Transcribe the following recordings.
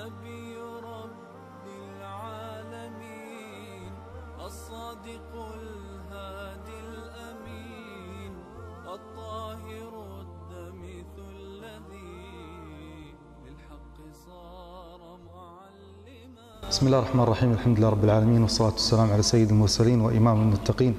نبي رب العالمين الصادق الهادي الأمين الطاهر الدمث الذي للحق صار معلما. بسم الله الرحمن الرحيم الحمد لله رب العالمين والصلاة والسلام على سيد المرسلين وإمام المتقين.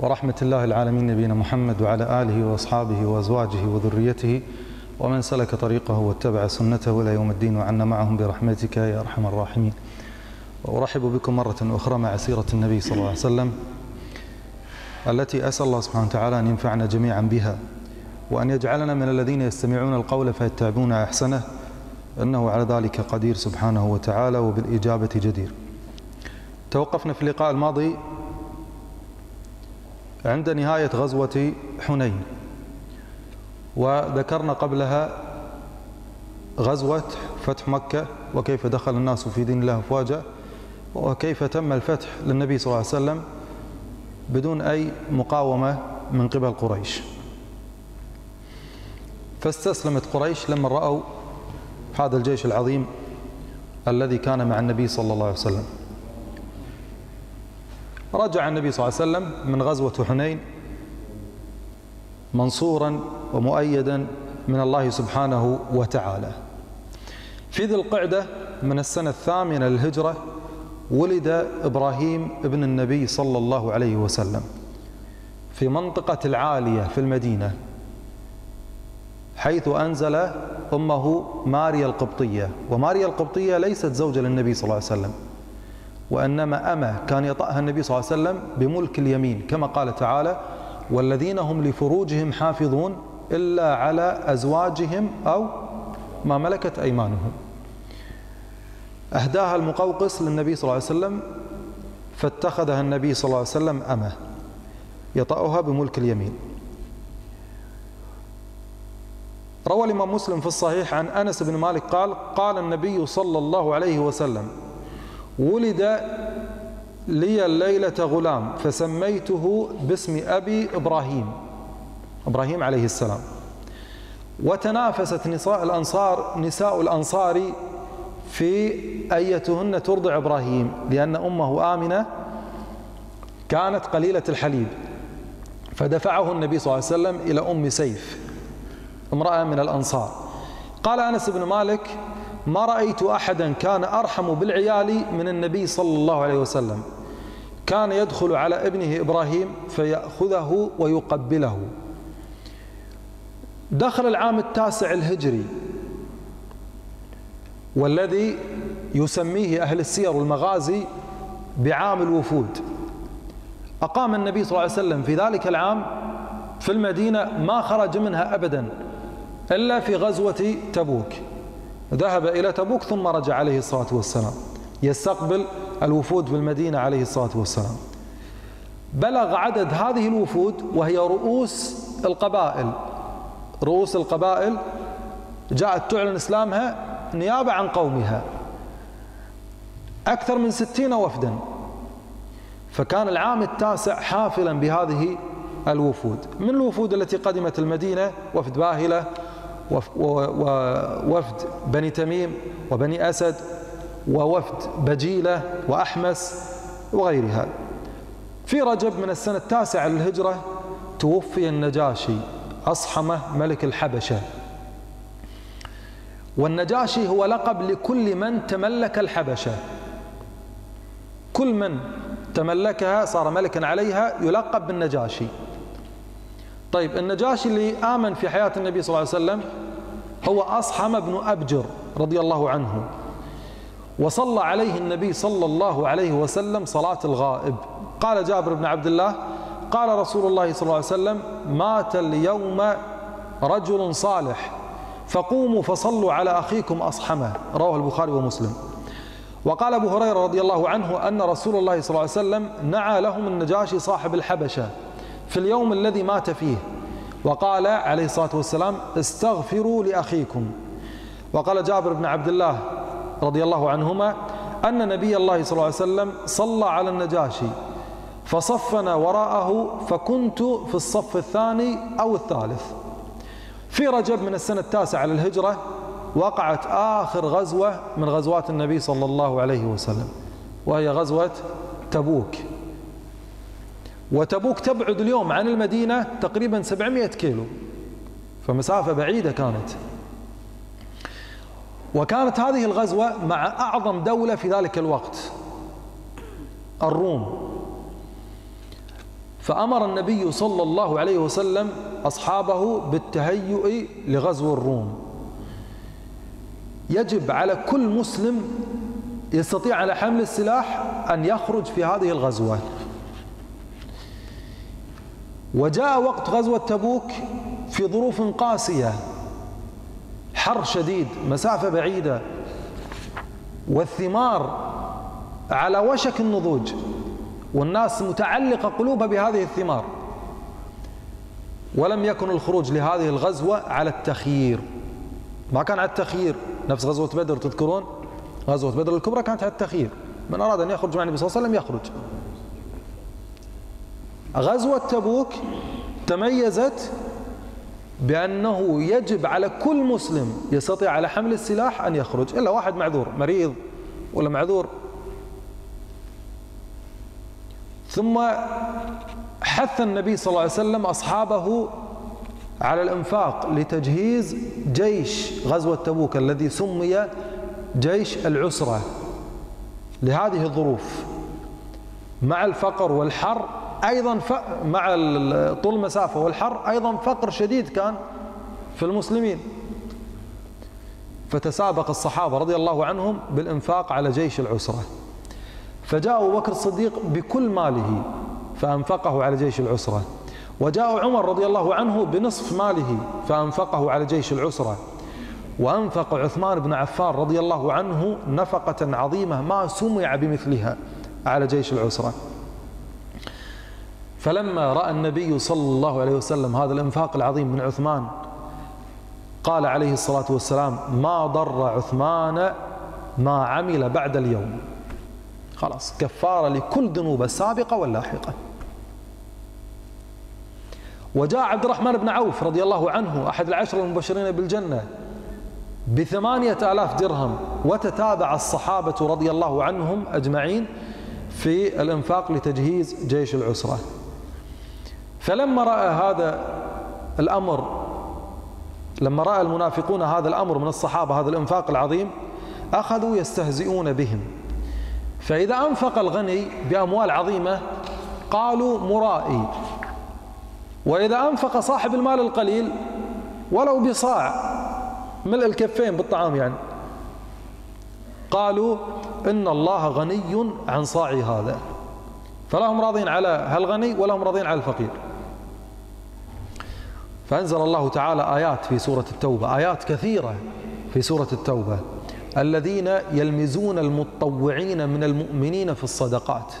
ورحمة الله العالمين نبينا محمد وعلى آله وأصحابه وأزواجه وذريته ومن سلك طريقه واتبع سنته إلى يوم الدين وعنا معهم برحمتك يا أرحم الراحمين. وأرحب بكم مرة أخرى مع سيرة النبي صلى الله عليه وسلم التي أسأل الله سبحانه وتعالى أن ينفعنا جميعا بها وأن يجعلنا من الذين يستمعون القول فيتبعون أحسنه إنه على ذلك قدير سبحانه وتعالى وبالإجابة جدير. توقفنا في اللقاء الماضي عند نهاية غزوة حنين. وذكرنا قبلها غزوة فتح مكة وكيف دخل الناس في دين الله أفواجا وكيف تم الفتح للنبي صلى الله عليه وسلم بدون أي مقاومة من قبل قريش. فاستسلمت قريش لما رأوا هذا الجيش العظيم الذي كان مع النبي صلى الله عليه وسلم. رجع النبي صلى الله عليه وسلم من غزوة حنين منصورا ومؤيدا من الله سبحانه وتعالى. في ذي القعدة من السنة الثامنة للهجرة ولد إبراهيم ابن النبي صلى الله عليه وسلم في منطقة العالية في المدينة حيث أنزل أمه ماريا القبطية. وماريا القبطية ليست زوجة للنبي صلى الله عليه وسلم وإنما أمة كان يطأها النبي صلى الله عليه وسلم بملك اليمين كما قال تعالى والذين هم لفروجهم حافظون إلا على أزواجهم أو ما ملكت أيمانهم. أهداها المقوقس للنبي صلى الله عليه وسلم فاتخذها النبي صلى الله عليه وسلم أمة يطأها بملك اليمين. روى الإمام مسلم في الصحيح عن أنس بن مالك قال قال النبي صلى الله عليه وسلم ولد لي الليلة غلام فسميته باسم أبي إبراهيم. إبراهيم عليه السلام. وتنافست نساء الأنصار نساء الأنصار في أيتهن ترضع إبراهيم لأن أمه آمنة كانت قليلة الحليب. فدفعه النبي صلى الله عليه وسلم إلى أم سيف امرأة من الأنصار. قال أنس بن مالك ما رأيت أحدا كان أرحم بالعيال من النبي صلى الله عليه وسلم. كان يدخل على ابنه إبراهيم فيأخذه ويقبله. دخل العام التاسع الهجري والذي يسميه أهل السير والمغازي بعام الوفود. أقام النبي صلى الله عليه وسلم في ذلك العام في المدينة ما خرج منها أبدا إلا في غزوة تبوك. ذهب إلى تبوك ثم رجع عليه الصلاة والسلام. يستقبل الوفود بالمدينة عليه الصلاة والسلام. بلغ عدد هذه الوفود وهي رؤوس القبائل. رؤوس القبائل جاءت تعلن إسلامها نيابة عن قومها. أكثر من ستين وفدا. فكان العام التاسع حافلا بهذه الوفود. من الوفود التي قدمت المدينة؟ وفد باهلة ووفد بني تميم وبني أسد ووفد بجيلة وأحمس وغيرها. في رجب من السنة التاسعة للهجرة توفي النجاشي أصحمة ملك الحبشة. والنجاشي هو لقب لكل من تملك الحبشة. كل من تملكها صار ملكا عليها يلقب بالنجاشي. طيب النجاشي اللي آمن في حياة النبي صلى الله عليه وسلم هو أصحم بن أبجر رضي الله عنه. وصلى عليه النبي صلى الله عليه وسلم صلاة الغائب. قال جابر بن عبد الله قال رسول الله صلى الله عليه وسلم مات اليوم رجل صالح فقوموا فصلوا على أخيكم أصحمه. رواه البخاري ومسلم. وقال أبو هريرة رضي الله عنه أن رسول الله صلى الله عليه وسلم نعى لهم النجاشي صاحب الحبشة في اليوم الذي مات فيه. وقال عليه الصلاة والسلام استغفروا لأخيكم. وقال جابر بن عبد الله رضي الله عنهما أن نبي الله صلى الله عليه وسلم صلى على النجاشي فصفنا وراءه فكنت في الصف الثاني أو الثالث. في رجب من السنة التاسعة للهجرة وقعت آخر غزوة من غزوات النبي صلى الله عليه وسلم وهي غزوة تبوك. وتبوك تبعد اليوم عن المدينة تقريبا 700 كيلو فمسافة بعيدة كانت. وكانت هذه الغزوة مع أعظم دولة في ذلك الوقت الروم. فأمر النبي صلى الله عليه وسلم أصحابه بالتهيؤ لغزو الروم. يجب على كل مسلم يستطيع على حمل السلاح أن يخرج في هذه الغزوة. وجاء وقت غزوة تبوك في ظروف قاسية. حر شديد مسافة بعيدة. والثمار على وشك النضوج. والناس متعلقة قلوبها بهذه الثمار. ولم يكن الخروج لهذه الغزوة على التخيير. ما كان على التخيير. نفس غزوة بدر تذكرون؟ غزوة بدر الكبرى كانت على التخيير. من أراد أن يخرج مع النبي صلى الله عليه وسلم يخرج. غزوة تبوك تميزت بأنه يجب على كل مسلم يستطيع على حمل السلاح أن يخرج إلا واحد معذور مريض ولا معذور. ثم حث النبي صلى الله عليه وسلم أصحابه على الإنفاق لتجهيز جيش غزوة تبوك الذي سمي جيش العسرة لهذه الظروف. مع الفقر والحر أيضا مع طول المسافة والحر أيضا فقر شديد كان في المسلمين. فتسابق الصحابة رضي الله عنهم بالإنفاق على جيش العسرة. فجاء أبو بكر الصديق بكل ماله فأنفقه على جيش العسرة. وجاء عمر رضي الله عنه بنصف ماله فأنفقه على جيش العسرة. وأنفق عثمان بن عفان رضي الله عنه نفقة عظيمة ما سمع بمثلها على جيش العسرة. فلما رأى النبي صلى الله عليه وسلم هذا الإنفاق العظيم من عثمان قال عليه الصلاة والسلام ما ضر عثمان ما عمل بعد اليوم. خلاص كفارة لكل ذنوب السابقة واللاحقة وجاء عبد الرحمن بن عوف رضي الله عنه أحد العشر المبشرين بالجنة بثمانية آلاف درهم وتتابع الصحابة رضي الله عنهم أجمعين في الإنفاق لتجهيز جيش العسرة. فلما رأى هذا الأمر لما رأى المنافقون هذا الأمر من الصحابة هذا الإنفاق العظيم أخذوا يستهزئون بهم. فإذا أنفق الغني بأموال عظيمة قالوا مرائي. وإذا أنفق صاحب المال القليل ولو بصاع ملء الكفين بالطعام يعني. قالوا إن الله غني عن صاع هذا. فلا هم راضين على هالغني ولا هم راضين على الفقير. فأنزل الله تعالى آيات في سورة التوبة آيات كثيرة في سورة التوبة. الذين يلمزون المتطوعين من المؤمنين في الصدقات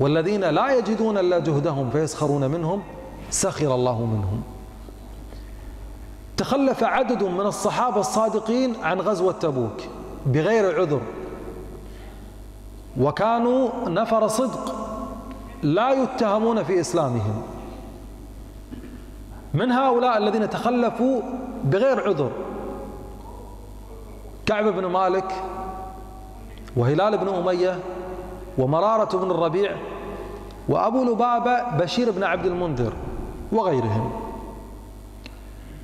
والذين لا يجدون إلا جهدهم فيسخرون منهم سخر الله منهم. تخلف عدد من الصحابة الصادقين عن غزوة تبوك بغير عذر. وكانوا نفر صدق لا يتهمون في إسلامهم. من هؤلاء الذين تخلفوا بغير عذر؟ كعب بن مالك وهلال بن أمية ومرارة بن الربيع وأبو لبابة بشير بن عبد المنذر وغيرهم.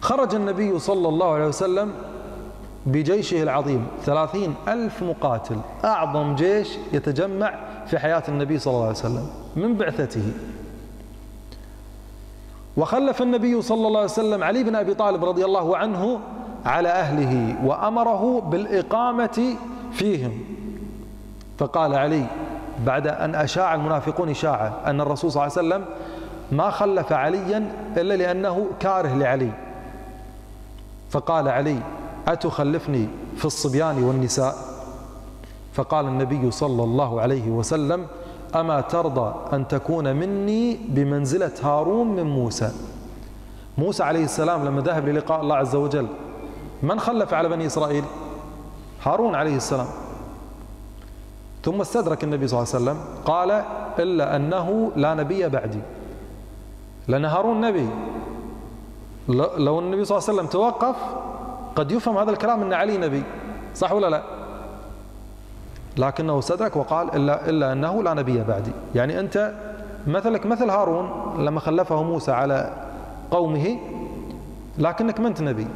خرج النبي صلى الله عليه وسلم بجيشه العظيم ثلاثين ألف مقاتل أعظم جيش يتجمع في حياة النبي صلى الله عليه وسلم من بعثته. وخلف النبي صلى الله عليه وسلم علي بن أبي طالب رضي الله عنه على أهله وأمره بالإقامة فيهم. فقال علي بعد أن أشاع المنافقون إشاعة أن الرسول صلى الله عليه وسلم ما خلف عليا إلا لأنه كاره لعلي. فقال علي أتخلفني في الصبيان والنساء؟ فقال النبي صلى الله عليه وسلم أما ترضى أن تكون مني بمنزلة هارون من موسى. موسى عليه السلام لما ذهب للقاء الله عز وجل من خلف على بني إسرائيل؟ هارون عليه السلام. ثم استدرك النبي صلى الله عليه وسلم قال إلا أنه لا نبي بعدي. لأن هارون نبي. لو النبي صلى الله عليه وسلم توقف قد يفهم هذا الكلام أن علي نبي صح ولا لا؟ لكنه صدق وقال إلا, إلا أنه لا نبي بعدي. يعني أنت مثلك مثل هارون لما خلفه موسى على قومه لكنك ما أنت نبي.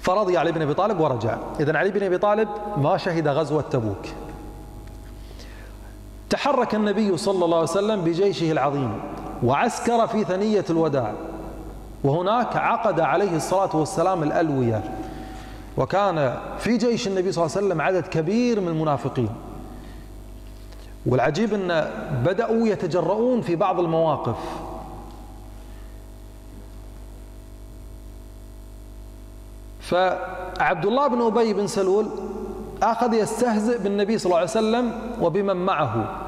فرضي علي بن أبي طالب ورجع. اذا علي بن أبي طالب ما شهد غزوة تبوك. تحرك النبي صلى الله عليه وسلم بجيشه العظيم وعسكر في ثنية الوداع. وهناك عقد عليه الصلاة والسلام الألوية. وكان في جيش النبي صلى الله عليه وسلم عدد كبير من المنافقين. والعجيب أن بدأوا يتجرؤون في بعض المواقف. فعبد الله بن أبي بن سلول أخذ يستهزئ بالنبي صلى الله عليه وسلم وبمن معه.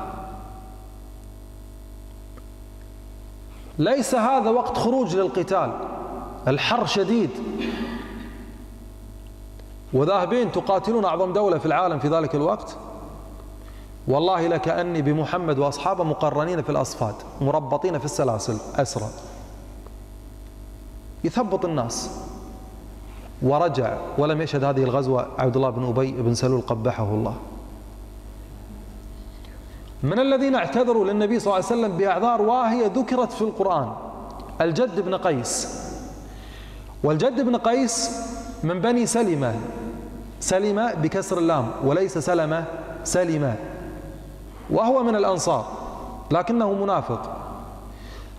ليس هذا وقت خروج للقتال الحر شديد. وذاهبين تقاتلون أعظم دولة في العالم في ذلك الوقت؟ والله لكاني بمحمد وأصحابه مقرنين في الأصفاد مربطين في السلاسل اسرى يثبط الناس. ورجع ولم يشهد هذه الغزوة عبد الله بن أبي بن سلول قبحه الله. من الذين اعتذروا للنبي صلى الله عليه وسلم بأعذار واهية ذكرت في القرآن؟ الجد بن قيس. والجد بن قيس من بني سلمة. سلمة بكسر اللام وليس سلمة سلمة وهو من الأنصار لكنه منافق.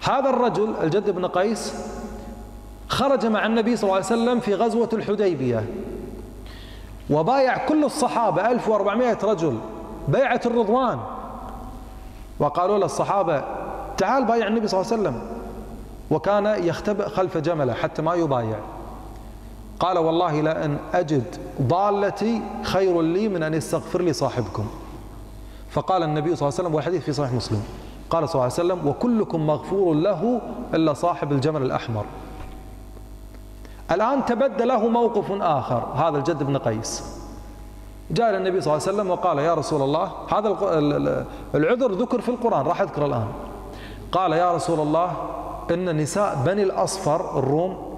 هذا الرجل الجد بن قيس خرج مع النبي صلى الله عليه وسلم في غزوة الحديبية. وبايع كل الصحابة 1400 رجل بيعة الرضوان. وقالوا للصحابة تعال بايع النبي صلى الله عليه وسلم. وكان يختبئ خلف جمله حتى ما يبايع. قال والله لأن أجد ضالتي خير لي من أن يستغفر لي صاحبكم. فقال النبي صلى الله عليه وسلم والحديث في صحيح مسلم. قال صلى الله عليه وسلم وكلكم مغفور له إلا صاحب الجمل الأحمر. الآن تبدى له موقف آخر هذا الجد بن قيس. جاء إلى النبي صلى الله عليه وسلم وقال يا رسول الله هذا العذر ذكر في القرآن راح أذكر الآن. قال يا رسول الله إن نساء بني الأصفر الروم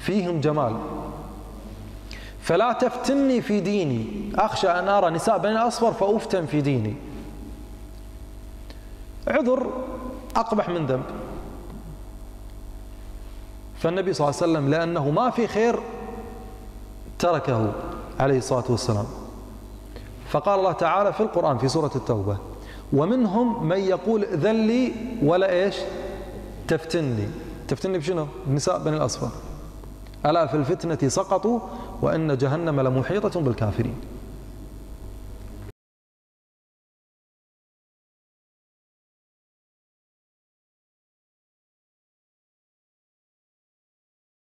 فيهم جمال. فلا تفتني في ديني. أخشى أن أرى نساء بني الأصفر فأفتن في ديني. عذر أقبح من ذنب. فالنبي صلى الله عليه وسلم لأنه ما في خير تركه عليه الصلاة والسلام. فقال الله تعالى في القرآن في سورة التوبة ومنهم من يقول ذلي ولا إيش؟ تفتني. تفتني بشنو؟ النساء بني الأصفر. ألا في الفتنة سقطوا وإن جهنم لمحيطة بالكافرين.